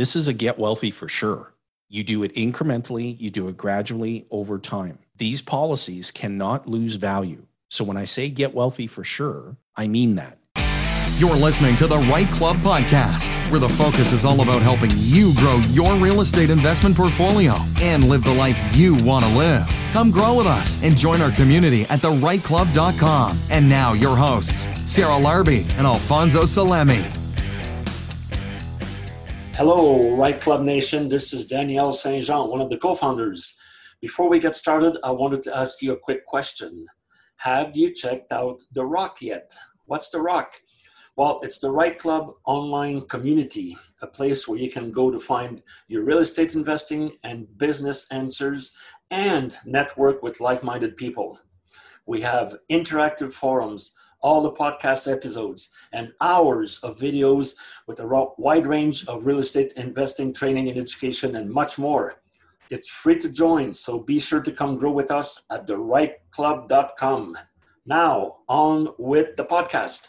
This is a get wealthy for sure. You do it incrementally, you do it gradually over time. These policies cannot lose value. So when I say get wealthy for sure, I mean that. You're listening to the REITE Club podcast, where the focus is all about helping you grow your real estate investment portfolio and live the life you want to live. Come grow with us and join our community at therightclub.com. And now, your hosts, Sarah Larbi and Alfonso Salemi. Hello, REITE Club Nation. This is Danielle St. Jean, one of the co founders. Before we get started, I wanted to ask you a quick question. Have you checked out The Rock yet? What's The Rock? Well, it's the REITE Club online community, a place where you can go to find your real estate investing and business answers and network with like minded people. We have interactive forums, all the podcast episodes, and hours of videos with a wide range of real estate investing, training, and education, and much more. It's free to join, so be sure to come grow with us at therightclub.com. Now, on with the podcast.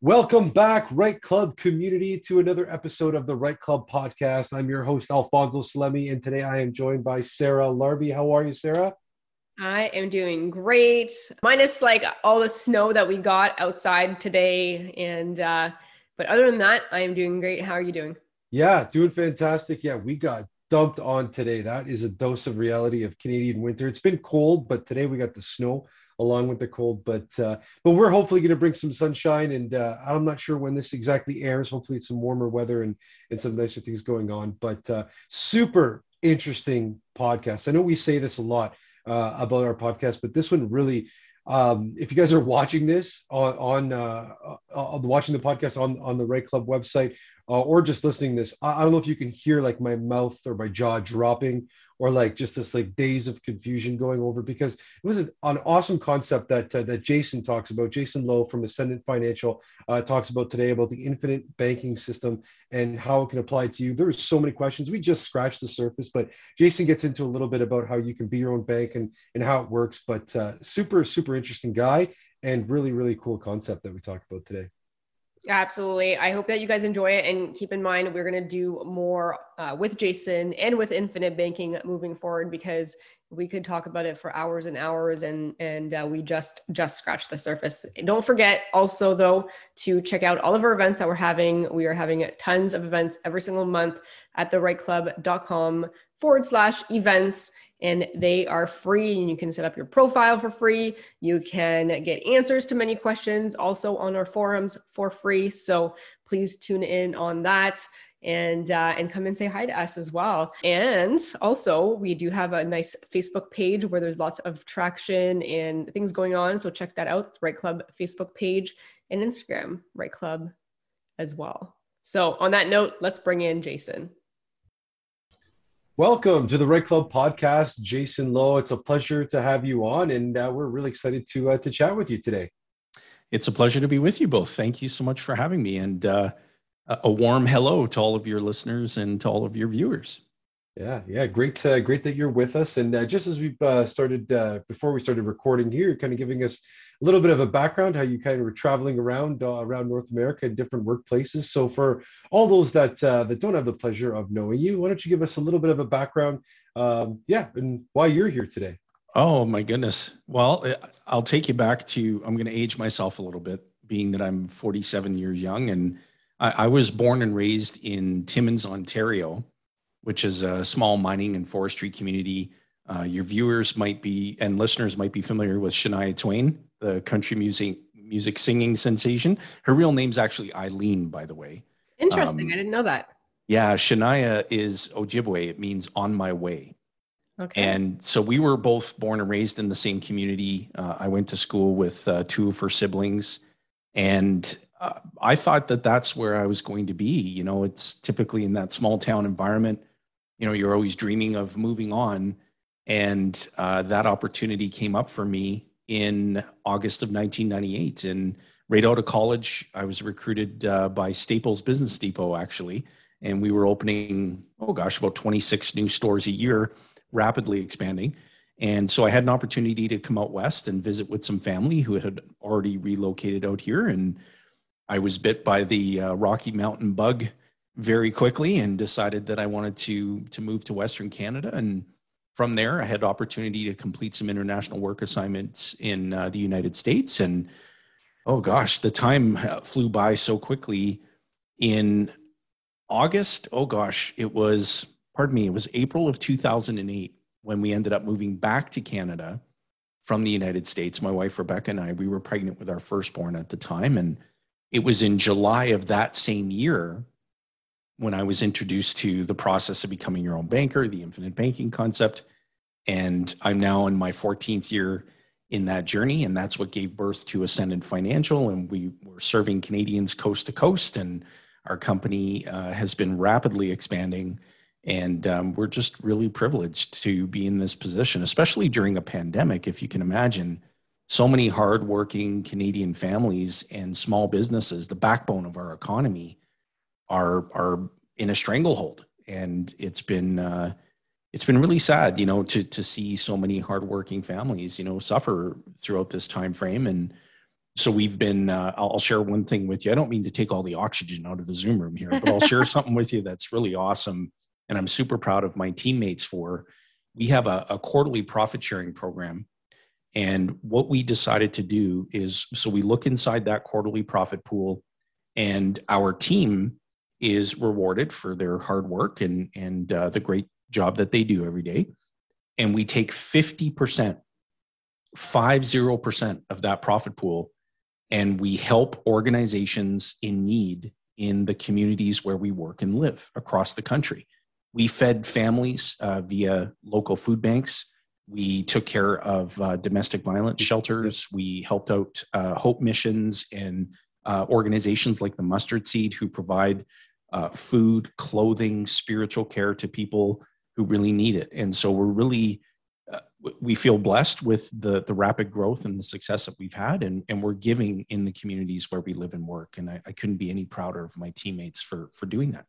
Welcome back, REITE Club community, to another episode of the REITE Club podcast. I'm your host, Alfonso Salemi, and today I am joined by Sarah Larbi. How are you, Sarah? I am doing great, minus like all the snow that we got outside today. And, uh, but other than that, I am doing great. How are you doing? Yeah, doing fantastic. Yeah, we got dumped on today. That is a dose of reality of Canadian winter. It's been cold, but today we got the snow along with the cold. But uh, but we're hopefully going to bring some sunshine, and uh, I'm not sure when this exactly airs. Hopefully, it's some warmer weather and and some nicer things going on. But uh, super interesting podcast. I know we say this a lot uh, about our podcast, but this one really. Um, if you guys are watching this on, on uh, uh, watching the podcast on on the Right Club website, uh, or just listening this, I, I, don't know if you can hear like my mouth or my jaw dropping or like just this like days of confusion going over because it was an, awesome concept that uh, that Jayson talks about. Jayson Lowe from Ascendant Financial uh, talks about today about the infinite banking system and how it can apply to you. There are so many questions. We just scratched the surface, but Jayson gets into a little bit about how you can be your own bank and and how it works. But uh, super super interesting guy and really really cool concept that we talked about today. Absolutely. I hope that you guys enjoy it. And keep in mind, we're going to do more uh, with Jayson and with infinite banking moving forward because we could talk about it for hours and hours and and uh, we just just scratched the surface don't forget also though to check out all of our events that we're having we are having tons of events every single month at therightclub.com forward slash events and they are free and you can set up your profile for free. You can get answers to many questions also on our forums for free so please tune in on that and uh, and come and say hi to us as well. And also we do have a nice facebook page where there's lots of traction and things going on so check that out REITE club facebook page and instagram REITE club as well. So on that note let's bring in jayson Welcome to the REITE Club podcast, Jayson Lowe. It's a pleasure to have you on, and uh, we're really excited to uh, to chat with you today. It's a pleasure to be with you both. Thank you so much for having me, and uh, a warm hello to all of your listeners and to all of your viewers. Yeah, yeah, great, uh, great that you're with us. And uh, just as we uh, started uh, before we started recording here, kind of giving us a little bit of a background how you kind of were traveling around uh, around North America in different workplaces. So for all those that uh, that don't have the pleasure of knowing you, why don't you give us a little bit of a background? Um, yeah, and why you're here today. Oh my goodness. Well, I'll take you back to I'm going to age myself a little bit, being that I'm 47 years young, and I, I was born and raised in Timmins, Ontario which is a small mining and forestry community. Uh, your viewers might be and listeners might be familiar with Shania Twain, the country music music singing sensation. Her real name's actually Eileen, by the way. Interesting. Um, I didn't know that. Yeah, Shania is Ojibwe. It means on my way. Okay. And so we were both born and raised in the same community. Uh, I went to school with uh, two of her siblings, and uh, I thought that that's where I was going to be. You know, it's typically in that small town environment you know you're always dreaming of moving on. And uh, that opportunity came up for me in august of 1998 and right out of college i was recruited uh, by staples business depot actually. And we were opening oh gosh about 26 new stores a year rapidly expanding. And so i had an opportunity to come out west and visit with some family who had already relocated out here. And i was bit by the uh, rocky mountain bug very quickly and decided that I wanted to to move to Western Canada. And from there, I had opportunity to complete some international work assignments in uh, the United States. And oh gosh, the time uh, flew by so quickly. In August, oh gosh, it was pardon me, it was April of 2008 when we ended up moving back to Canada from the United States. My wife Rebecca and I, we were pregnant with our firstborn at the time, and it was in July of that same year when I was introduced to the process of becoming your own banker, the infinite banking concept. And I'm now in my 14th year in that journey. And that's what gave birth to Ascendant Financial. And we were serving Canadians coast to coast. And our company uh, has been rapidly expanding. And um, we're just really privileged to be in this position, especially during a pandemic. If you can imagine, so many hardworking Canadian families and small businesses, the backbone of our economy, are are in a stranglehold, and it's been uh, it's been really sad, you know, to to see so many hardworking families, you know, suffer throughout this time frame. And so we've been. Uh, I'll share one thing with you. I don't mean to take all the oxygen out of the Zoom room here, but I'll share something with you that's really awesome, and I'm super proud of my teammates for. We have a, a quarterly profit sharing program and what we decided to do is so we look inside that quarterly profit pool, and our team is rewarded for their hard work and and uh, the great job that they do every day. And we take 50% 50% of that profit pool and we help organizations in need in the communities where we work and live across the country. We fed families uh, via local food banks. We took care of uh, domestic violence shelters. We helped out uh, hope missions and uh, organizations like the mustard seed who provide uh, food, clothing, spiritual care to people who really need it. And so we're really uh, we feel blessed with the the rapid growth and the success that we've had, and and we're giving in the communities where we live and work. And I, I couldn't be any prouder of my teammates for for doing that.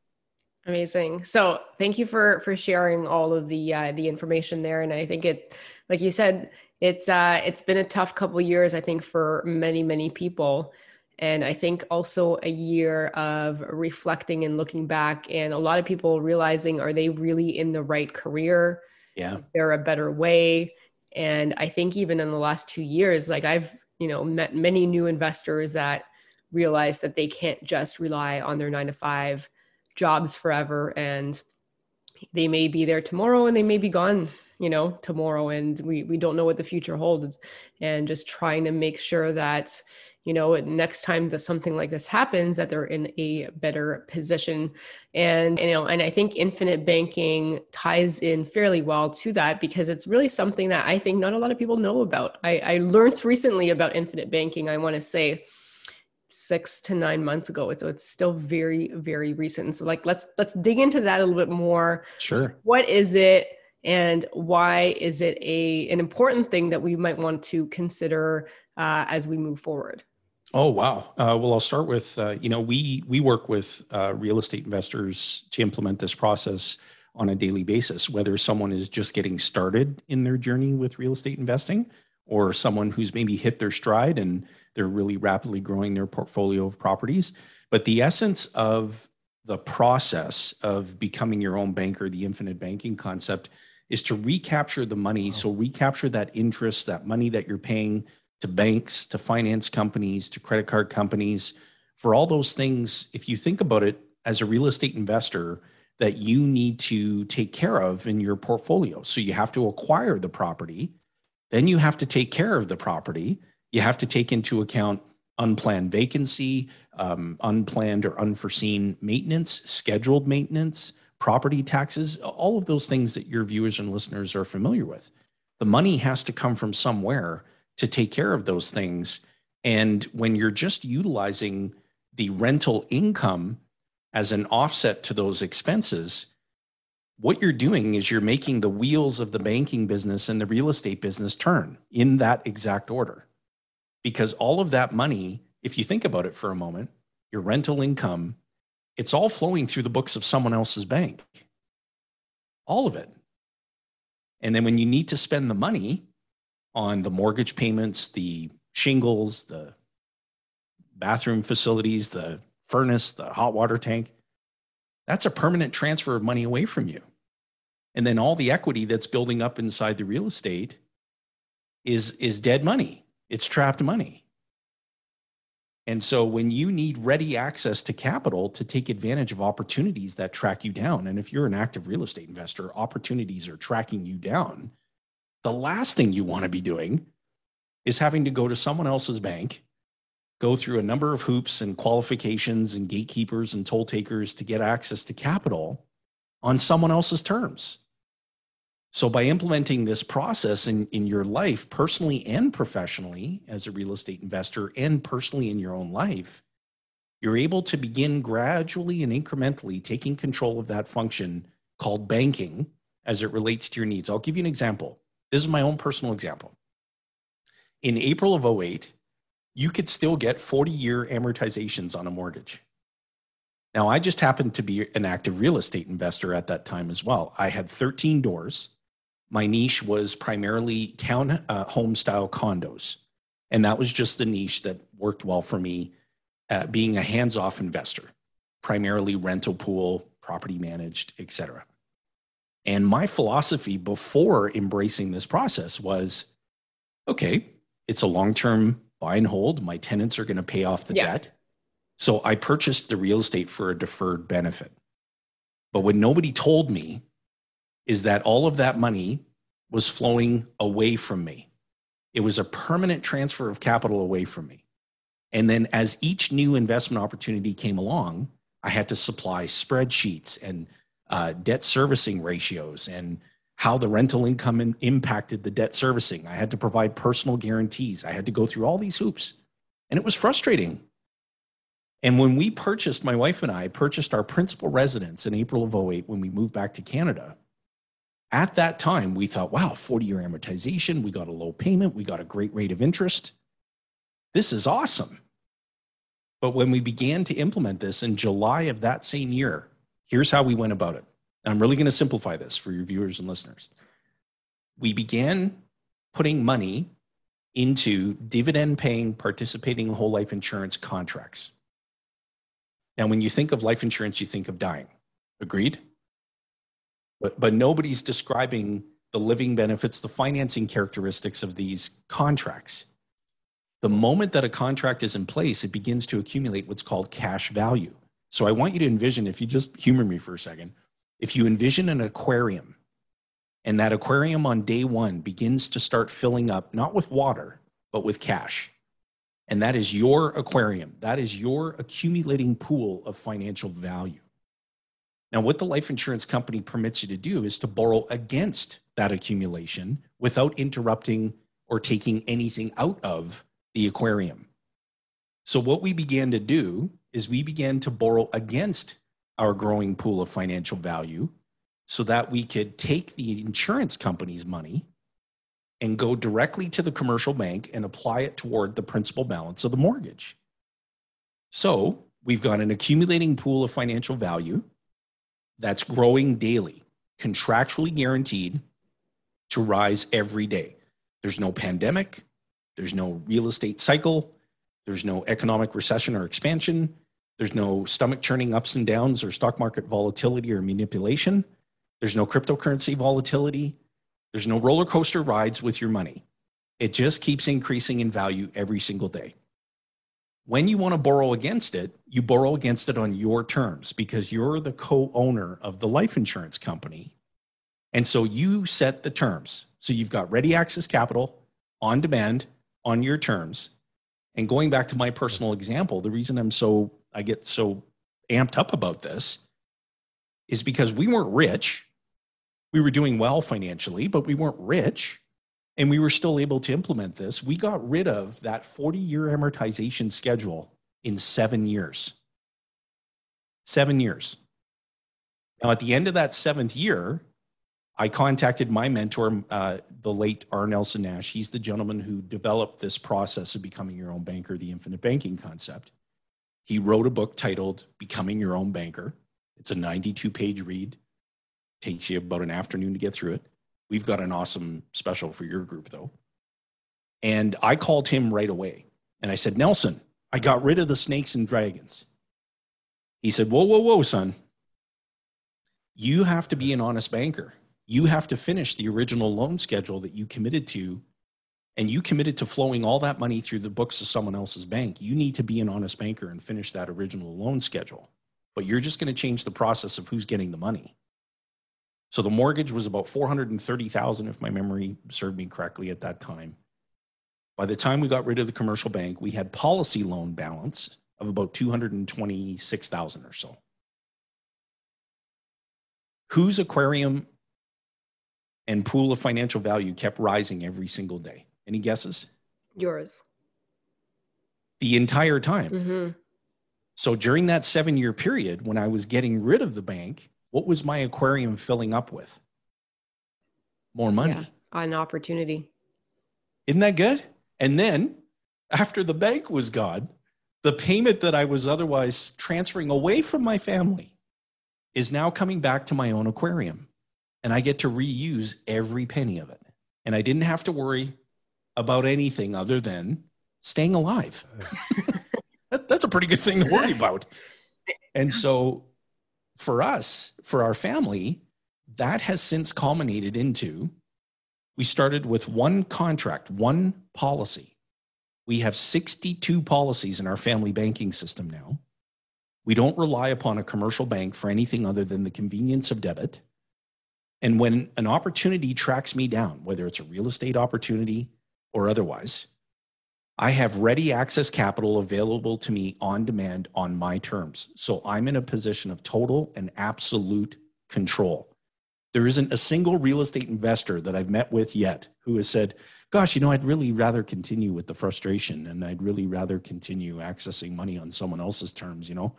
Amazing. So thank you for for sharing all of the uh, the information there. And I think it, like you said, it's uh, it's been a tough couple years. I think for many many people and I think also a year of reflecting and looking back, and a lot of people realizing are they really in the right career? Yeah. Is there a better way? And I think even in the last two years, like I've, you know, met many new investors that realize that they can't just rely on their nine to five jobs forever. And they may be there tomorrow and they may be gone you know tomorrow and we we don't know what the future holds and just trying to make sure that you know next time that something like this happens that they're in a better position. And you know and i think infinite banking ties in fairly well to that because it's really something that i think not a lot of people know about. I, I learned recently about infinite banking i want to say six to nine months ago. So it's still very very recent. So like let's let's dig into that a little bit more. Sure. What is it and why is it a an important thing that we might want to consider uh, as we move forward Oh wow! Uh, well, I'll start with uh, you know we we work with uh, real estate investors to implement this process on a daily basis. Whether someone is just getting started in their journey with real estate investing, or someone who's maybe hit their stride and they're really rapidly growing their portfolio of properties. But the essence of the process of becoming your own banker, the infinite banking concept, is to recapture the money. So recapture that interest, that money that you're paying to banks, to finance companies, to credit card companies. For all those things, if you think about it as a real estate investor, that you need to take care of in your portfolio. So you have to acquire the property, then you have to take care of the property. You have to take into account unplanned vacancy, um, unplanned or unforeseen maintenance, scheduled maintenance, property taxes, all of those things that your viewers and listeners are familiar with. The money has to come from somewhere to take care of those things. And when you're just utilizing the rental income as an offset to those expenses, what you're doing is you're making the wheels of the banking business and the real estate business turn in that exact order. Because all of that money, if you think about it for a moment, your rental income, it's all flowing through the books of someone else's bank. All of it. And then when you need to spend the money, on the mortgage payments, the shingles, the bathroom facilities, the furnace, the hot water tank. that's a permanent transfer of money away from you. And then all the equity that's building up inside the real estate is, is dead money. It's trapped money. And so when you need ready access to capital to take advantage of opportunities that track you down, and if you're an active real estate investor, opportunities are tracking you down, the last thing you want to be doing is having to go to someone else's bank, go through a number of hoops and qualifications and gatekeepers and toll takers to get access to capital on someone else's terms. So, by implementing this process in, in your life, personally and professionally, as a real estate investor, and personally in your own life, you're able to begin gradually and incrementally taking control of that function called banking as it relates to your needs. I'll give you an example. This is my own personal example. In April of 08, you could still get 40 year amortizations on a mortgage. Now, I just happened to be an active real estate investor at that time as well. I had 13 doors my niche was primarily town uh, home style condos. And that was just the niche that worked well for me, uh, being a hands off investor, primarily rental pool, property managed, etc. And my philosophy before embracing this process was okay, it's a long term buy and hold. My tenants are going to pay off the yeah. debt. So I purchased the real estate for a deferred benefit. But what nobody told me is that all of that money was flowing away from me. It was a permanent transfer of capital away from me. And then as each new investment opportunity came along, I had to supply spreadsheets and uh, debt servicing ratios and how the rental income in, impacted the debt servicing. I had to provide personal guarantees. I had to go through all these hoops. And it was frustrating. And when we purchased, my wife and I purchased our principal residence in April of 08 when we moved back to Canada, at that time, we thought, wow, 40 year amortization, we got a low payment, we got a great rate of interest. This is awesome. But when we began to implement this in July of that same year, here's how we went about it. I'm really going to simplify this for your viewers and listeners. We began putting money into dividend paying participating whole life insurance contracts. Now, when you think of life insurance, you think of dying. Agreed? but, but nobody's describing the living benefits, the financing characteristics of these contracts. The moment that a contract is in place, it begins to accumulate what's called cash value. So I want you to envision, if you just humor me for a second, if you envision an aquarium and that aquarium on day one begins to start filling up, not with water, but with cash. And that is your aquarium. That is your accumulating pool of financial value. Now, what the life insurance company permits you to do is to borrow against that accumulation without interrupting or taking anything out of the aquarium. So, what we began to do is we began to borrow against our growing pool of financial value so that we could take the insurance company's money and go directly to the commercial bank and apply it toward the principal balance of the mortgage. So, we've got an accumulating pool of financial value that's growing daily, contractually guaranteed to rise every day. There's no pandemic, there's no real estate cycle, there's no economic recession or expansion, there's no stomach churning ups and downs or stock market volatility or manipulation, there's no cryptocurrency volatility, there's no roller coaster rides with your money. It just keeps increasing in value every single day. When you want to borrow against it, you borrow against it on your terms because you're the co owner of the life insurance company. And so you set the terms. So you've got ready access capital on demand on your terms. And going back to my personal example, the reason I'm so, I get so amped up about this is because we weren't rich. We were doing well financially, but we weren't rich and we were still able to implement this, we got rid of that 40 year amortization schedule in seven years. Seven years. Now, at the end of that seventh year, I contacted my mentor, uh, the late R. Nelson Nash. He's the gentleman who developed this process of becoming your own banker, the infinite banking concept. He wrote a book titled Becoming Your Own Banker. It's a 92 page read, takes you about an afternoon to get through it. We've got an awesome special for your group, though. And I called him right away and I said, Nelson, I got rid of the snakes and dragons. He said, Whoa, whoa, whoa, son. You have to be an honest banker. You have to finish the original loan schedule that you committed to and you committed to flowing all that money through the books of someone else's bank, you need to be an honest banker and finish that original loan schedule. But you're just going to change the process of who's getting the money. So the mortgage was about 430,000 if my memory served me correctly at that time. By the time we got rid of the commercial bank, we had policy loan balance of about 226,000 or so. Whose aquarium and pool of financial value kept rising every single day? Any guesses? Yours. The entire time. Mm-hmm. So during that seven year period, when I was getting rid of the bank, what was my aquarium filling up with? More money. Yeah, an opportunity. Isn't that good? And then after the bank was gone, the payment that I was otherwise transferring away from my family is now coming back to my own aquarium. And I get to reuse every penny of it. And I didn't have to worry about anything other than staying alive. Uh, that, that's a pretty good thing to worry about. And so for us, for our family, that has since culminated into we started with one contract, one policy. We have 62 policies in our family banking system now. We don't rely upon a commercial bank for anything other than the convenience of debit. And when an opportunity tracks me down, whether it's a real estate opportunity, or otherwise, I have ready access capital available to me on demand on my terms. So I'm in a position of total and absolute control. There isn't a single real estate investor that I've met with yet who has said, Gosh, you know, I'd really rather continue with the frustration and I'd really rather continue accessing money on someone else's terms. You know,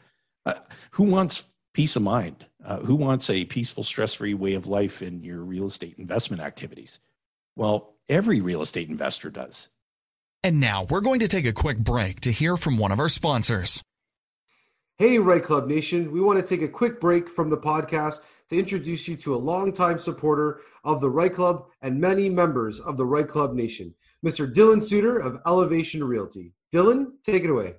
uh, who wants peace of mind? Uh, who wants a peaceful, stress free way of life in your real estate investment activities? Well, Every real estate investor does. And now we're going to take a quick break to hear from one of our sponsors. Hey, REITE Club Nation. We want to take a quick break from the podcast to introduce you to a longtime supporter of the REITE Club and many members of the REITE Club Nation, Mr. Dylan Suter of Elevation Realty. Dylan, take it away.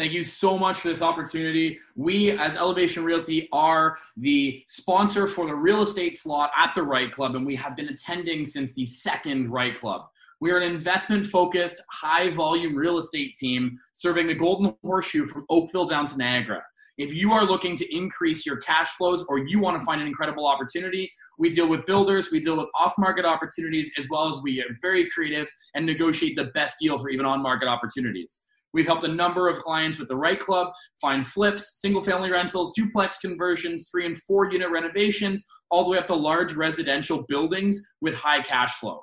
Thank you so much for this opportunity. We, as Elevation Realty, are the sponsor for the real estate slot at the REITE Club, and we have been attending since the second REITE Club. We are an investment focused, high volume real estate team serving the Golden Horseshoe from Oakville down to Niagara. If you are looking to increase your cash flows or you want to find an incredible opportunity, we deal with builders, we deal with off market opportunities, as well as we are very creative and negotiate the best deal for even on market opportunities. We've helped a number of clients with the REITE Club find flips, single family rentals, duplex conversions, three and four unit renovations, all the way up to large residential buildings with high cash flow.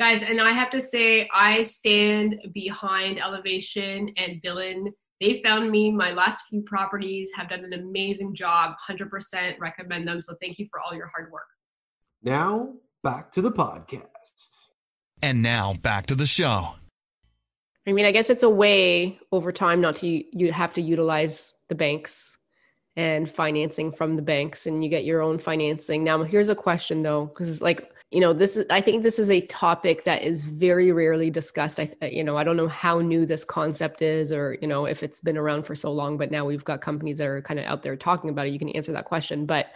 Guys, and I have to say, I stand behind Elevation and Dylan. They found me my last few properties, have done an amazing job, 100% recommend them. So thank you for all your hard work. Now, back to the podcast. And now, back to the show. I mean, I guess it's a way over time not to you have to utilize the banks and financing from the banks and you get your own financing. Now, here's a question though, because it's like you know this is i think this is a topic that is very rarely discussed. I you know i don't know how new this concept is or you know if it's been around for so long but now we've got companies that are kind of out there talking about it you can answer that question. But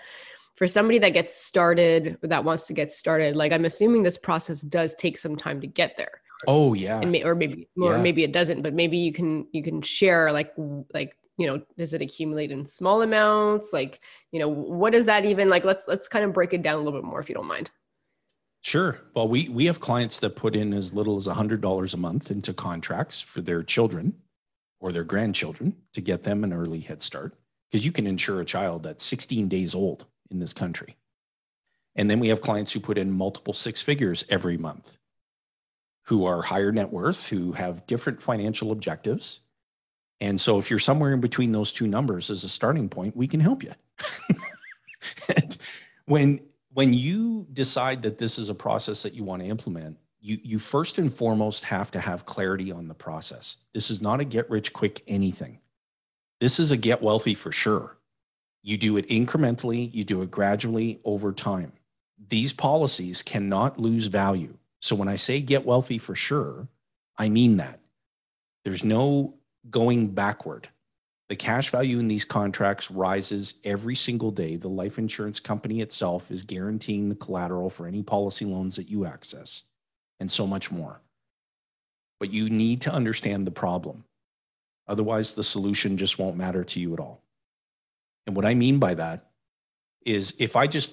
for somebody that gets started that wants to get started like i'm assuming this process does take some time to get there. Oh yeah. And may, or maybe or yeah. maybe it doesn't but maybe you can you can share like like you know does it accumulate in small amounts? Like you know what is that even like let's let's kind of break it down a little bit more if you don't mind Sure. Well, we we have clients that put in as little as $100 a month into contracts for their children or their grandchildren to get them an early head start because you can insure a child that's 16 days old in this country. And then we have clients who put in multiple six figures every month who are higher net worth, who have different financial objectives. And so if you're somewhere in between those two numbers as a starting point, we can help you. when when you decide that this is a process that you want to implement, you you first and foremost have to have clarity on the process. This is not a get rich quick anything. This is a get wealthy for sure. You do it incrementally, you do it gradually over time. These policies cannot lose value. So when I say get wealthy for sure, I mean that. There's no going backward. The cash value in these contracts rises every single day. The life insurance company itself is guaranteeing the collateral for any policy loans that you access and so much more. But you need to understand the problem. Otherwise, the solution just won't matter to you at all. And what I mean by that is if I just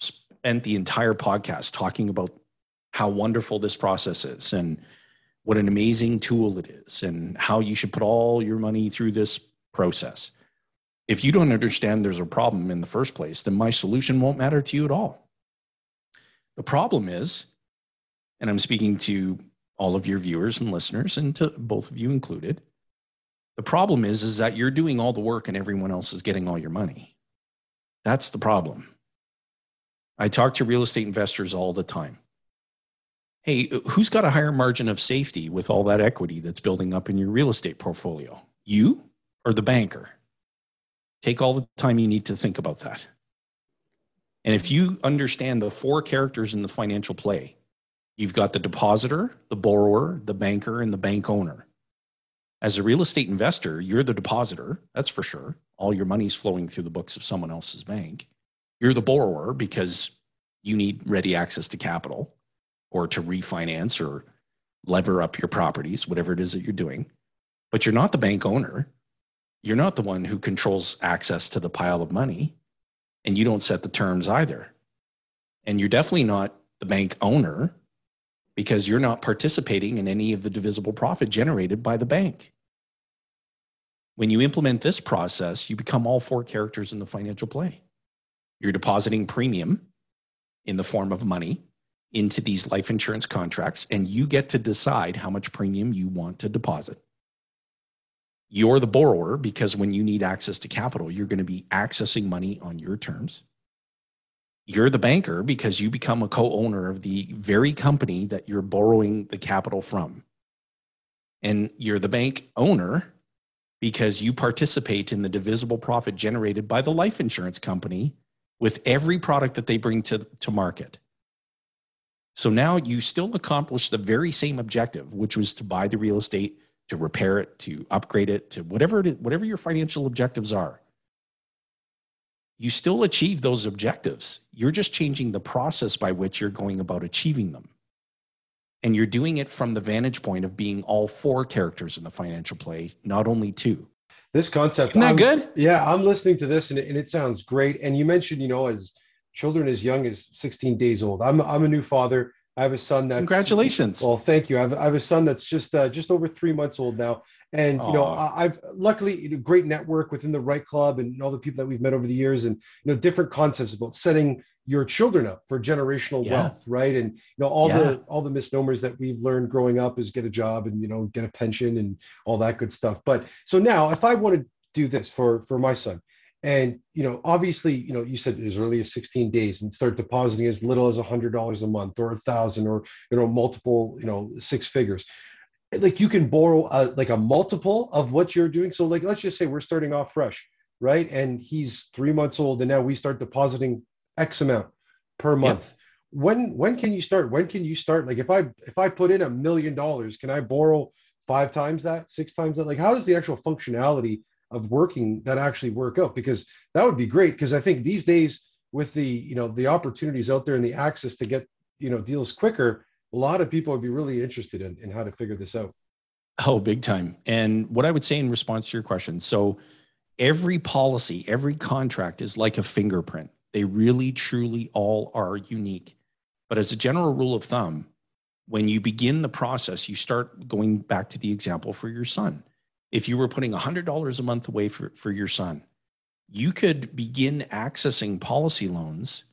spent the entire podcast talking about how wonderful this process is and what an amazing tool it is and how you should put all your money through this process. If you don't understand there's a problem in the first place, then my solution won't matter to you at all. The problem is, and I'm speaking to all of your viewers and listeners, and to both of you included, the problem is, is that you're doing all the work and everyone else is getting all your money. That's the problem. I talk to real estate investors all the time hey, who's got a higher margin of safety with all that equity that's building up in your real estate portfolio? You or the banker? Take all the time you need to think about that. And if you understand the four characters in the financial play, you've got the depositor, the borrower, the banker, and the bank owner. As a real estate investor, you're the depositor, that's for sure. All your money's flowing through the books of someone else's bank. You're the borrower because you need ready access to capital or to refinance or lever up your properties, whatever it is that you're doing. But you're not the bank owner. You're not the one who controls access to the pile of money. And you don't set the terms either. And you're definitely not the bank owner because you're not participating in any of the divisible profit generated by the bank. When you implement this process, you become all four characters in the financial play. You're depositing premium in the form of money into these life insurance contracts, and you get to decide how much premium you want to deposit. You're the borrower because when you need access to capital, you're going to be accessing money on your terms. You're the banker because you become a co owner of the very company that you're borrowing the capital from. And you're the bank owner because you participate in the divisible profit generated by the life insurance company with every product that they bring to, to market. So now you still accomplish the very same objective, which was to buy the real estate, to repair it, to upgrade it, to whatever it is, whatever your financial objectives are. You still achieve those objectives. You're just changing the process by which you're going about achieving them. And you're doing it from the vantage point of being all four characters in the financial play, not only two. This concept. Isn't that I'm, good? Yeah, I'm listening to this and it, and it sounds great. And you mentioned, you know, as children as young as 16 days old. I'm I'm a new father. I have a son that's congratulations. Well, thank you. I have, I have a son that's just uh, just over three months old now, and you know I've luckily you know, great network within the REITE club and all the people that we've met over the years, and you know different concepts about setting your children up for generational yeah. wealth, right? And you know all yeah. the all the misnomers that we've learned growing up is get a job and you know get a pension and all that good stuff. But so now, if I want to do this for for my son, and you know obviously you know you said as early as 16 days and start depositing as little as a hundred dollars a month or a thousand or you know multiple you know six figures. Like you can borrow a, like a multiple of what you're doing. So like let's just say we're starting off fresh right? And he's three months old and now we start depositing x amount per month. Yeah. when when can you start? When can you start? Like if i if i put in a million dollars can i borrow five times that six times that? Like how does the actual functionality of working that actually work out because that would be great because i think these days with the you know the opportunities out there and the access to get you know deals quicker a lot of people would be really interested in, in how to figure this out. Oh big time. And what i would say in response to your question so every policy every contract is like a fingerprint. They really truly all are unique. But as a general rule of thumb when you begin the process you start going back to the example for your son if you were putting $100 a month away for, for your son, you could begin accessing policy loans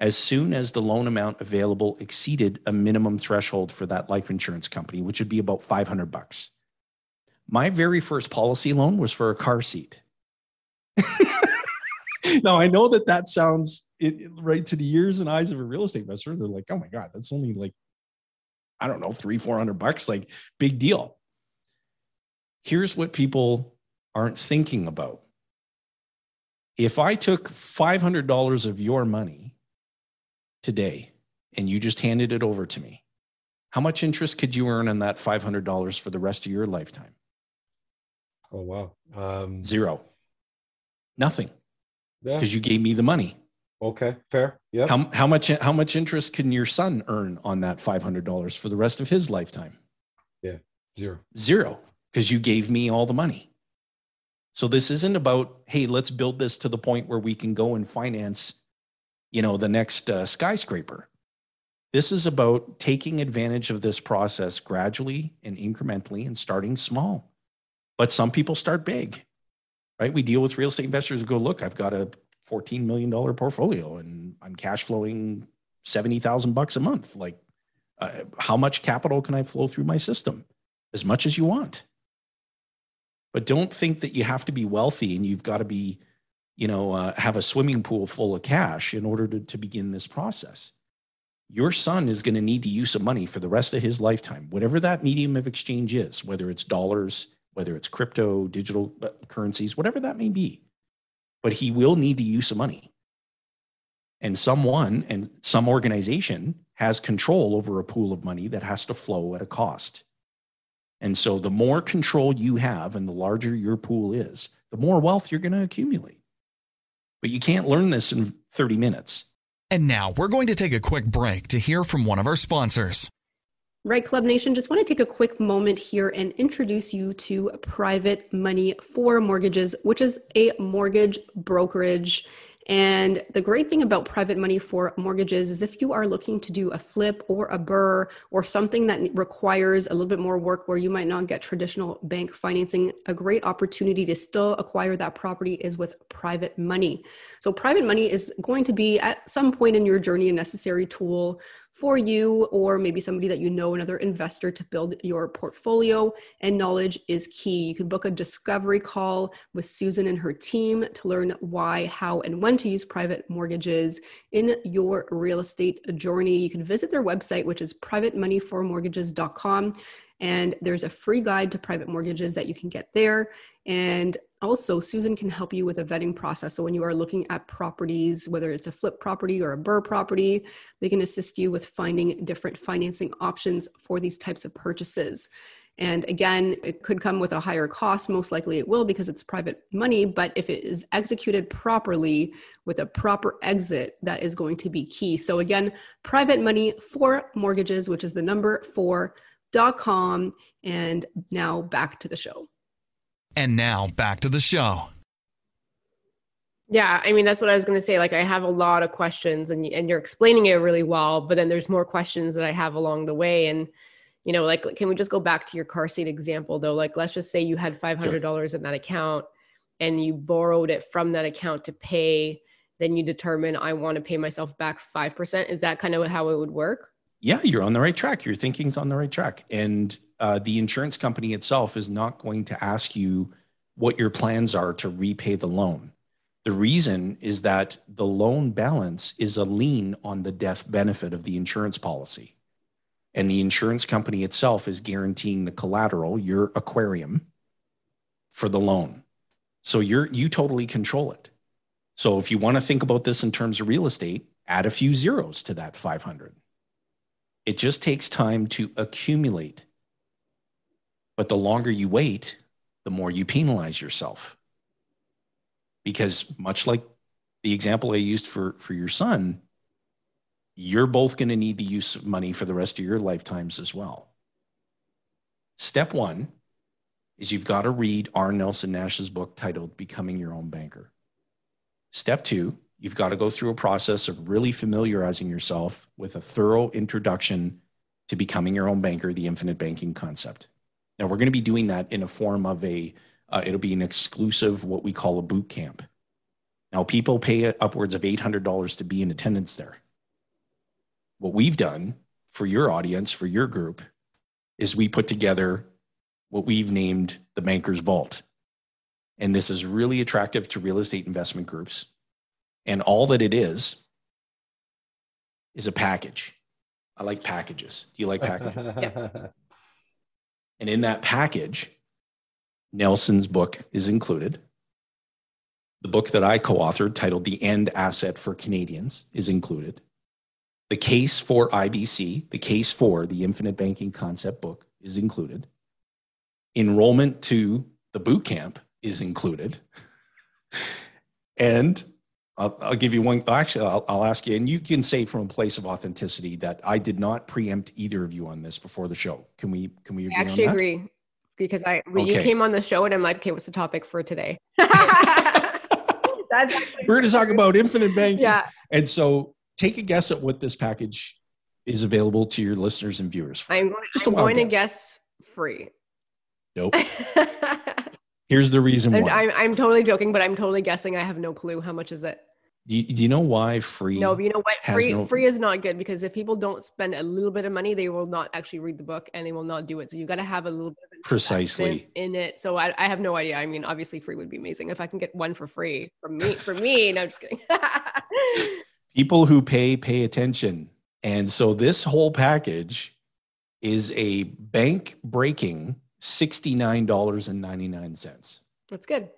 as soon as the loan amount available exceeded a minimum threshold for that life insurance company, which would be about 500 bucks. My very first policy loan was for a car seat. now I know that that sounds it, right to the ears and eyes of a real estate investor. They're like, oh my God, that's only like, I don't know, three, 400 bucks, like big deal. Here's what people aren't thinking about. If I took $500 of your money today and you just handed it over to me, how much interest could you earn on that $500 for the rest of your lifetime? Oh, wow. Um, Zero. Nothing. Because yeah. you gave me the money. Okay, fair. Yeah. How, how much how much interest can your son earn on that five hundred dollars for the rest of his lifetime? Yeah, zero. Zero, because you gave me all the money. So this isn't about hey, let's build this to the point where we can go and finance, you know, the next uh, skyscraper. This is about taking advantage of this process gradually and incrementally and starting small. But some people start big, right? We deal with real estate investors who go, look, I've got a $14 million portfolio and I'm cash flowing 70,000 bucks a month. Like, uh, how much capital can I flow through my system? As much as you want. But don't think that you have to be wealthy and you've got to be, you know, uh, have a swimming pool full of cash in order to, to begin this process your son is going to need the use of money for the rest of his lifetime, whatever that medium of exchange is, whether it's dollars, whether it's crypto, digital uh, currencies, whatever that may be. But he will need the use of money. And someone and some organization has control over a pool of money that has to flow at a cost. And so the more control you have and the larger your pool is, the more wealth you're going to accumulate. But you can't learn this in 30 minutes. And now we're going to take a quick break to hear from one of our sponsors. Right, Club Nation, just want to take a quick moment here and introduce you to Private Money for Mortgages, which is a mortgage brokerage and the great thing about private money for mortgages is if you are looking to do a flip or a BRRRR or something that requires a little bit more work where you might not get traditional bank financing, a great opportunity to still acquire that property is with private money. So, private money is going to be at some point in your journey a necessary tool for you or maybe somebody that you know, another investor to build your portfolio. And knowledge is key. You can book a discovery call with Susan and her team to learn why, how, and when to use private mortgages in your real estate journey. You can visit their website, which is privatemoneyformortgages.com. And there's a free guide to private mortgages that you can get there. And also, Susan can help you with a vetting process. So, when you are looking at properties, whether it's a flip property or a BRRRR property, they can assist you with finding different financing options for these types of purchases. And again, it could come with a higher cost. Most likely it will because it's private money. But if it is executed properly with a proper exit, that is going to be key. So, again, private money for mortgages, which is the number four dot com. And now back to the show. And now back to the show. Yeah, I mean that's what I was going to say. Like I have a lot of questions, and and you're explaining it really well. But then there's more questions that I have along the way, and you know, like can we just go back to your car seat example though? Like let's just say you had five hundred dollars in that account, and you borrowed it from that account to pay. Then you determine I want to pay myself back five percent. Is that kind of how it would work? Yeah, you're on the right track. Your thinking's on the right track, and uh, the insurance company itself is not going to ask you what your plans are to repay the loan. The reason is that the loan balance is a lien on the death benefit of the insurance policy. And the insurance company itself is guaranteeing the collateral, your aquarium, for the loan. So you're you totally control it. So if you want to think about this in terms of real estate, add a few zeros to that 500. It just takes time to accumulate but the longer you wait, the more you penalize yourself. Because much like the example I used for, for your son, you're both going to need the use of money for the rest of your lifetimes as well. Step one is you've got to read R. Nelson Nash's book titled Becoming Your Own Banker. Step two, you've got to go through a process of really familiarizing yourself with a thorough introduction to becoming your own banker, the infinite banking concept. Now we're going to be doing that in a form of a, uh, it'll be an exclusive, what we call a boot camp. Now people pay upwards of $800 to be in attendance there. What we've done for your audience, for your group, is we put together what we've named the Banker's Vault. And this is really attractive to real estate investment groups And all that it is is a package. I like packages. Do you like packages? And in that package, Nelson's book is included. The book that I co authored, titled The End Asset for Canadians, is included. The case for IBC, the case for the Infinite Banking Concept book, is included. Enrollment to the boot camp is included. and I'll, I'll, give you one. Actually, I'll, I'll, ask you, and you can say from a place of authenticity that I did not preempt either of you on this before the show. Can we? Can we? Agree I actually agree because I when okay. you came on the show and I'm like, okay, what's the topic for today? That's we're going to talk about infinite banking. Yeah. And so, take a guess at what this package is available to your listeners and viewers. For. I'm, Just I'm going guess. to guess free. Nope. Here's the reason why. I'm, I'm totally joking, but I'm totally guessing. I have no clue. How much is it? Do you, do you know why free? No, but you know what? Free no... free is not good because if people don't spend a little bit of money, they will not actually read the book and they will not do it. So you got to have a little bit of precisely in it. So I, I have no idea. I mean, obviously, free would be amazing if I can get one for free from me. For me, no, I'm just kidding. people who pay pay attention, and so this whole package is a bank breaking sixty nine dollars and ninety nine cents. That's good.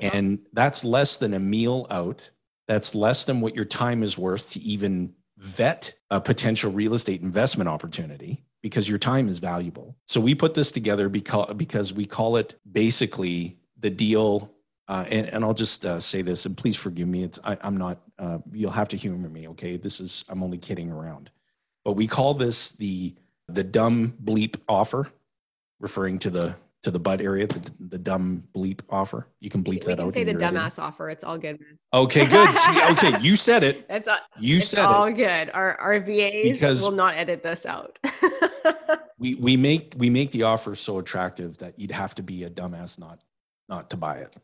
That's and awesome. that's less than a meal out that's less than what your time is worth to even vet a potential real estate investment opportunity because your time is valuable. So we put this together because because we call it basically the deal. Uh, and, and I'll just uh, say this, and please forgive me. It's I, am not. Uh, you'll have to humor me, okay? This is I'm only kidding around, but we call this the the dumb bleep offer, referring to the to the butt area, the, the dumb bleep offer. You can bleep we that can out. Say the dumbass offer. It's all good. Okay, good. See, okay, you said it. It's all, you it's said all it. good. Our our VAs because will not edit this out. we we make we make the offer so attractive that you'd have to be a dumbass not not to buy it.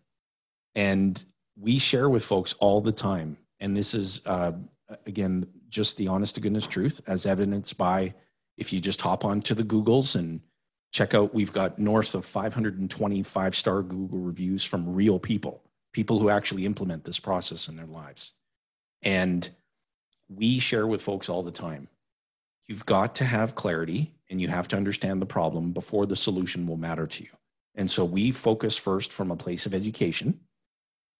And we share with folks all the time, and this is uh, again just the honest to goodness truth, as evidenced by if you just hop onto the Googles and check out we've got north of 525 star google reviews from real people people who actually implement this process in their lives. And we share with folks all the time you've got to have clarity and you have to understand the problem before the solution will matter to you. And so we focus first from a place of education.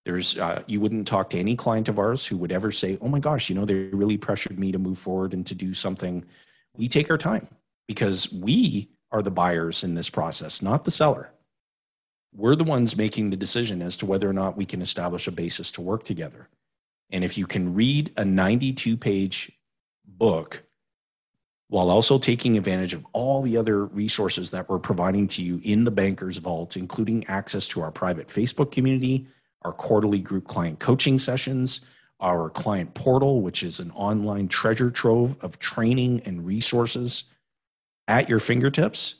There's uh, you wouldn't talk to any client of ours who would ever say oh my gosh you know they really pressured me to move forward and to do something. We take our time because we are the buyers in this process, not the seller. We're the ones making the decision as to whether or not we can establish a basis to work together. And if you can read a 92 page book while also taking advantage of all the other resources that we're providing to you in the Bankers Vault, including access to our private Facebook community, our quarterly group client coaching sessions, our client portal, which is an online treasure trove of training and resources at your fingertips,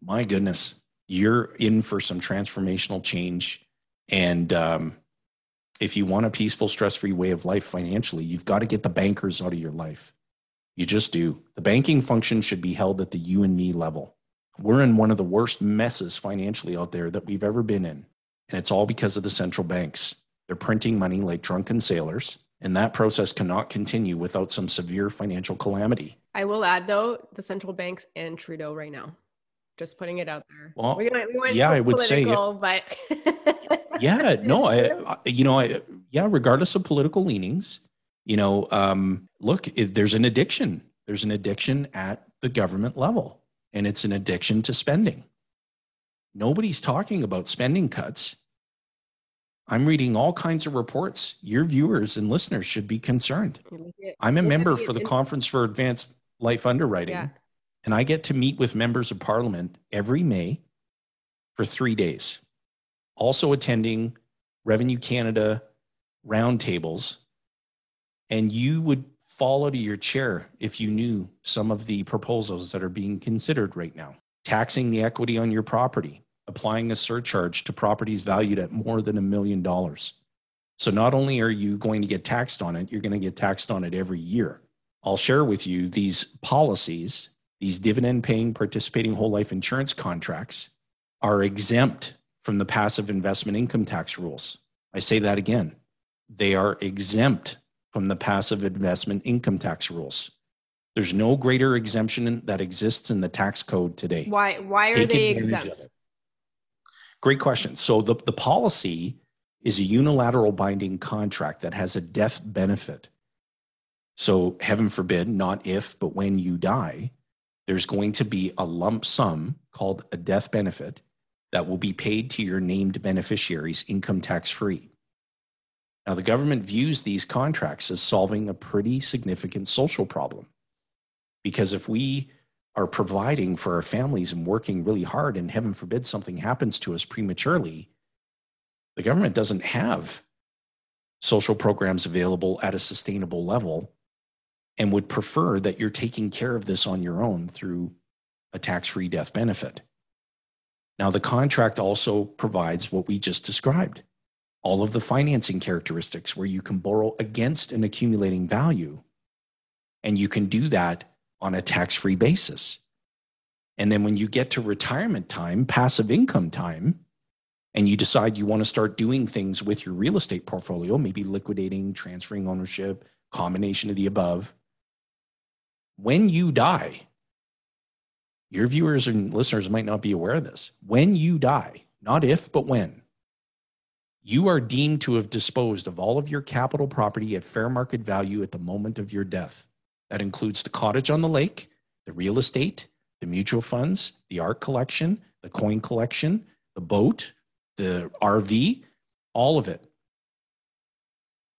my goodness, you're in for some transformational change. And um, if you want a peaceful, stress free way of life financially, you've got to get the bankers out of your life. You just do. The banking function should be held at the you and me level. We're in one of the worst messes financially out there that we've ever been in. And it's all because of the central banks. They're printing money like drunken sailors. And that process cannot continue without some severe financial calamity. I will add, though, the central banks and Trudeau right now. Just putting it out there. Well, we went, we went yeah, I would say, but yeah, no, I, I, you know, I, yeah, regardless of political leanings, you know, um, look, it, there's an addiction. There's an addiction at the government level, and it's an addiction to spending. Nobody's talking about spending cuts. I'm reading all kinds of reports. Your viewers and listeners should be concerned. I'm a member for the Conference for Advanced Life Underwriting, yeah. and I get to meet with members of parliament every May for three days. Also attending Revenue Canada roundtables, and you would fall out of your chair if you knew some of the proposals that are being considered right now. Taxing the equity on your property, applying a surcharge to properties valued at more than a million dollars. So not only are you going to get taxed on it, you're going to get taxed on it every year. I'll share with you these policies, these dividend paying participating whole life insurance contracts are exempt from the passive investment income tax rules. I say that again. they are exempt from the passive investment income tax rules. There's no greater exemption that exists in the tax code today. Why why are Take they exempt? Great question. So the, the policy is a unilateral binding contract that has a death benefit. So heaven forbid, not if, but when you die, there's going to be a lump sum called a death benefit that will be paid to your named beneficiaries income tax free. Now, the government views these contracts as solving a pretty significant social problem. Because if we are providing for our families and working really hard, and heaven forbid something happens to us prematurely, the government doesn't have social programs available at a sustainable level and would prefer that you're taking care of this on your own through a tax free death benefit. Now, the contract also provides what we just described all of the financing characteristics where you can borrow against an accumulating value. And you can do that on a tax free basis. And then when you get to retirement time, passive income time, and you decide you want to start doing things with your real estate portfolio, maybe liquidating, transferring ownership, combination of the above, when you die, your viewers and listeners might not be aware of this. When you die, not if, but when, you are deemed to have disposed of all of your capital property at fair market value at the moment of your death. That includes the cottage on the lake, the real estate, the mutual funds, the art collection, the coin collection, the boat, the RV, all of it.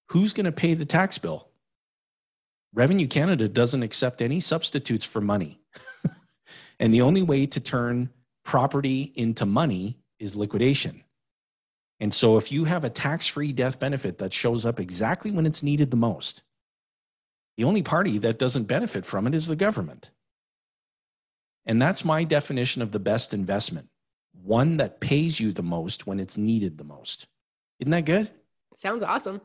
Who's going to pay the tax bill? Revenue Canada doesn't accept any substitutes for money. and the only way to turn property into money is liquidation. And so if you have a tax free death benefit that shows up exactly when it's needed the most, the only party that doesn't benefit from it is the government. And that's my definition of the best investment one that pays you the most when it's needed the most. Isn't that good? Sounds awesome.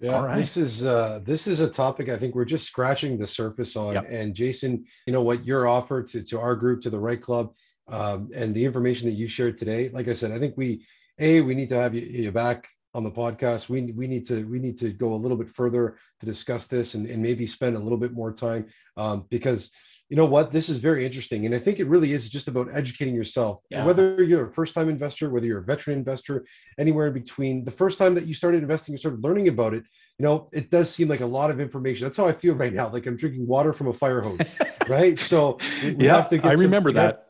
Yeah, All right. this is uh, this is a topic I think we're just scratching the surface on. Yep. And Jayson, you know what your offer to to our group, to the REITE club, um, and the information that you shared today. Like I said, I think we a we need to have you, you back on the podcast. We we need to we need to go a little bit further to discuss this and, and maybe spend a little bit more time um, because you know what this is very interesting and i think it really is just about educating yourself Yeah. whether you're a first time investor whether you're a veteran investor anywhere in between the first time that you started investing you started learning about it you know it does seem like a lot of information that's how i feel right now like i'm drinking water from a fire hose right so we, we yeah, have to get I some- remember that.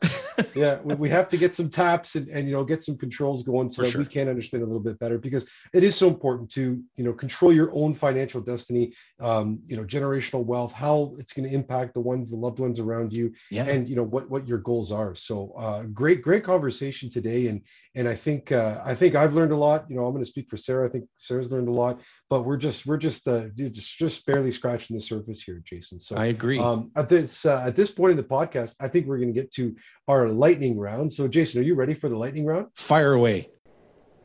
Yeah we, we have to get some taps and, and you know get some controls going so For that we can understand a little bit better because it is so important to you know control your own financial destiny um, you know generational wealth how it's going to impact the ones the loved ones around you yeah. and you know what what your goals are. So uh, great great conversation today and and i think uh, i think i've learned a lot. You know i'm going to speak for sarah. I think sarah's learned a lot but we're just we're just uh, just just barely scratching the surface here jayson. So I agree. um, at this uh, at this point in the podcast, I think we're going to get to our lightning round. So, Jayson, are you ready for the lightning round? Fire away.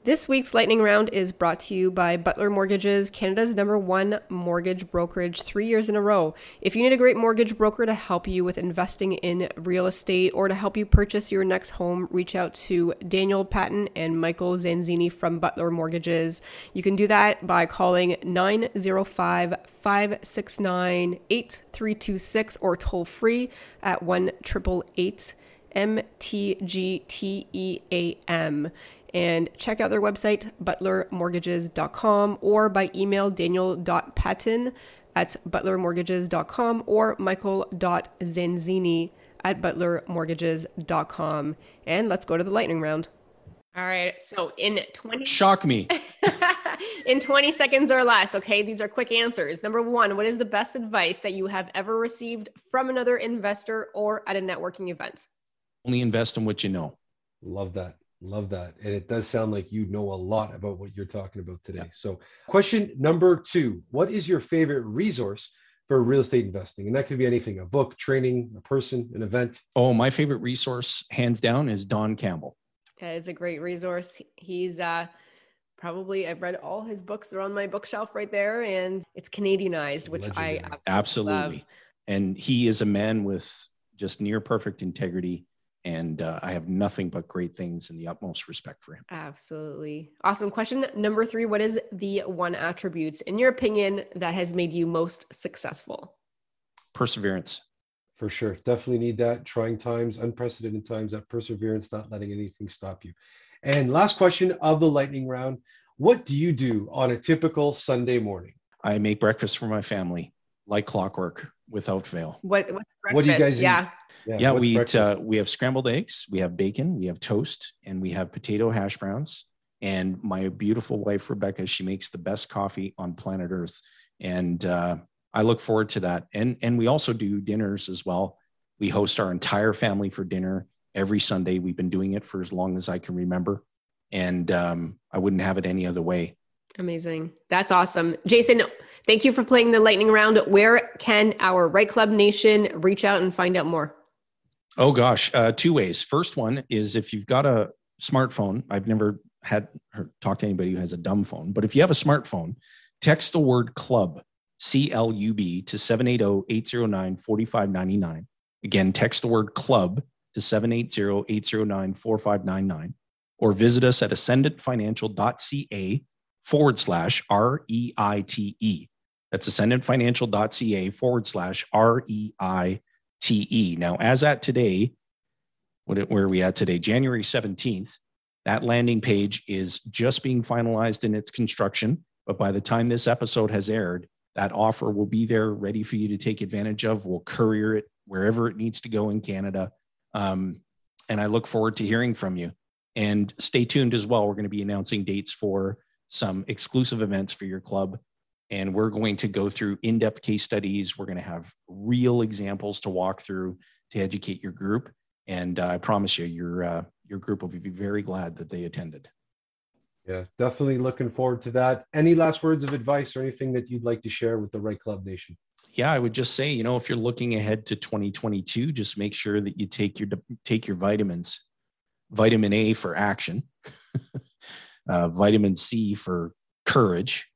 This week's lightning round is brought to you by Butler Mortgages, Canada's number one mortgage brokerage, three years in a row. If you need a great mortgage broker to help you with investing in real estate or to help you purchase your next home, reach out to Daniel Patton and Michael Zanzini from Butler Mortgages. You can do that by calling 905 569 8326 or toll free at 1 MTGTEAM and check out their website, butlermortgages.com, or by email daniel.patton at butlermortgages.com or michael.zanzini at butlermortgages.com. And let's go to the lightning round. All right. So in 20 Shock me. in 20 seconds or less, okay? These are quick answers. Number 1, what is the best advice that you have ever received from another investor or at a networking event? Only invest in what you know. Love that. Love that. And it does sound like you know a lot about what you're talking about today. So, question number two What is your favorite resource for real estate investing? And that could be anything a book, training, a person, an event. Oh, my favorite resource, hands down, is Don Campbell. Yeah, it's a great resource. He's uh, probably, I've read all his books. They're on my bookshelf right there. And it's Canadianized, which I absolutely Absolutely. love. And he is a man with just near perfect integrity. And uh, I have nothing but great things and the utmost respect for him. Absolutely. Awesome. Question number three What is the one attributes, in your opinion, that has made you most successful? Perseverance. For sure. Definitely need that. Trying times, unprecedented times, that perseverance, not letting anything stop you. And last question of the lightning round What do you do on a typical Sunday morning? I make breakfast for my family like clockwork without fail. What, what's breakfast? What do you guys yeah. eat? Yeah, yeah we eat, uh, we have scrambled eggs, we have bacon, we have toast, and we have potato hash browns. And my beautiful wife Rebecca, she makes the best coffee on planet Earth, and uh, I look forward to that. And and we also do dinners as well. We host our entire family for dinner every Sunday. We've been doing it for as long as I can remember, and um, I wouldn't have it any other way. Amazing. That's awesome. Jayson, thank you for playing the lightning round. Where can our REITE Club Nation reach out and find out more? Oh gosh, uh, two ways. First one is if you've got a smartphone. I've never had talked to anybody who has a dumb phone, but if you have a smartphone, text the word club, C L U B, to 780 809 4599. Again, text the word club to 780 809 4599 or visit us at ascendantfinancial.ca forward slash R E I T E. That's ascendantfinancial.ca forward slash R E I T E. Now, as at today, where are we at today? January 17th, that landing page is just being finalized in its construction. But by the time this episode has aired, that offer will be there ready for you to take advantage of. We'll courier it wherever it needs to go in Canada. Um, and I look forward to hearing from you. And stay tuned as well. We're going to be announcing dates for some exclusive events for your club. And we're going to go through in depth case studies. We're going to have real examples to walk through to educate your group. And uh, I promise you, your, uh, your group will be very glad that they attended. Yeah, definitely looking forward to that. Any last words of advice or anything that you'd like to share with the REITE Club Nation? Yeah, I would just say, you know, if you're looking ahead to 2022, just make sure that you take your take your vitamins. Vitamin A for action, uh, vitamin C for courage,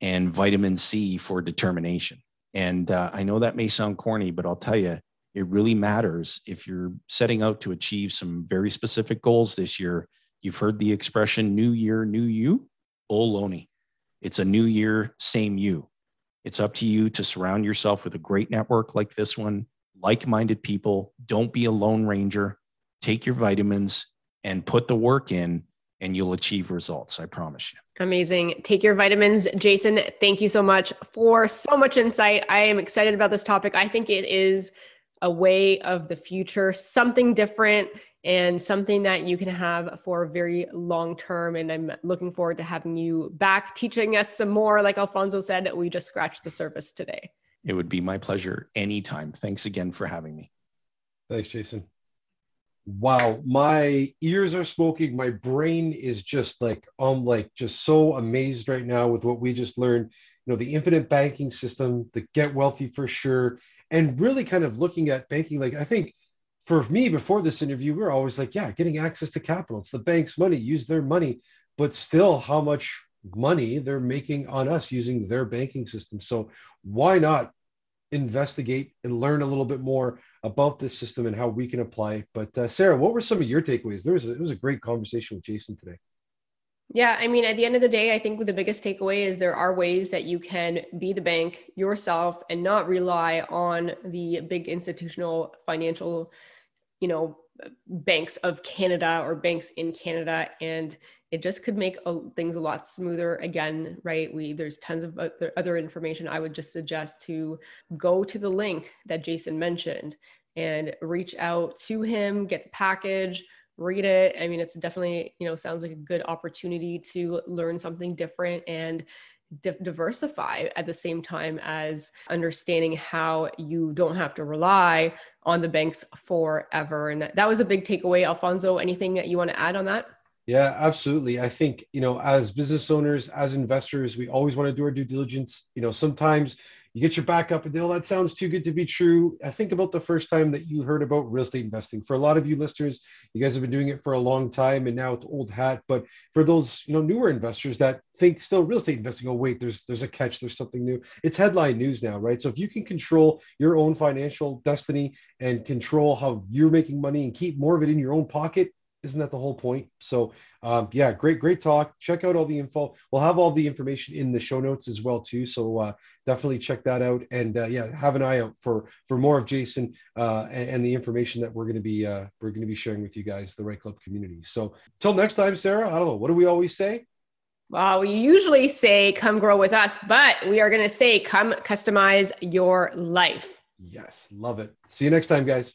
and vitamin C for determination. And uh, I know that may sound corny, but I'll tell you, it really matters if you're setting out to achieve some very specific goals this year. You've heard the expression new year, new you. Baloney. It's a new year, same you. It's up to you to surround yourself with a great network like this one, like minded people. Don't be a lone ranger. Take your vitamins and put the work in, and you'll achieve results. I promise you. Amazing. Take your vitamins. Jayson, thank you so much for so much insight. I am excited about this topic. I think it is a way of the future, something different and something that you can have for a very long term. And I'm looking forward to having you back teaching us some more. Like Alfonso said, we just scratched the surface today. It would be my pleasure anytime. Thanks again for having me. Thanks, Jayson. Wow, my ears are smoking. My brain is just like I'm like just so amazed right now with what we just learned. You know, the infinite banking system, the get wealthy for sure, and really kind of looking at banking. Like I think for me before this interview, we are always like, yeah, getting access to capital. It's the bank's money, use their money, but still how much money they're making on us using their banking system. So why not investigate and learn a little bit more about this system and how we can apply. But uh, Sarah, what were some of your takeaways? There was a, it was a great conversation with Jayson today. Yeah, I mean, at the end of the day, I think the biggest takeaway is there are ways that you can be the bank yourself and not rely on the big institutional financial, you know, banks of Canada or banks in Canada. And it just could make things a lot smoother again right? We there's tons of other, information i would just suggest to go to the link that jayson mentioned and reach out to him get the package read it. I mean it's definitely you know sounds like a good opportunity to learn something different and di- diversify at the same time as understanding how you don't have to rely on the banks forever. And that, that was a big takeaway. Alfonso anything that you want to add on that yeah, absolutely. I think, you know, as business owners, as investors, we always want to do our due diligence. You know, sometimes you get your back up and oh, that sounds too good to be true. I think about the first time that you heard about real estate investing. For a lot of you listeners, you guys have been doing it for a long time and now it's old hat. But for those, you know, newer investors that think still real estate investing, oh wait, there's there's a catch, there's something new. It's headline news now, right? So if you can control your own financial destiny and control how you're making money and keep more of it in your own pocket, isn't that the whole point? So um, yeah, great, great talk. Check out all the info. We'll have all the information in the show notes as well too. So uh, definitely check that out. And uh, yeah, have an eye out for for more of Jayson uh, and, and, the information that we're going to be uh, we're going to be sharing with you guys, the REITE Club community. So till next time, Sarah. I don't know. What do we always say? Well, we usually say come grow with us, but we are going to say come customize your life. Yes, love it. See you next time, guys.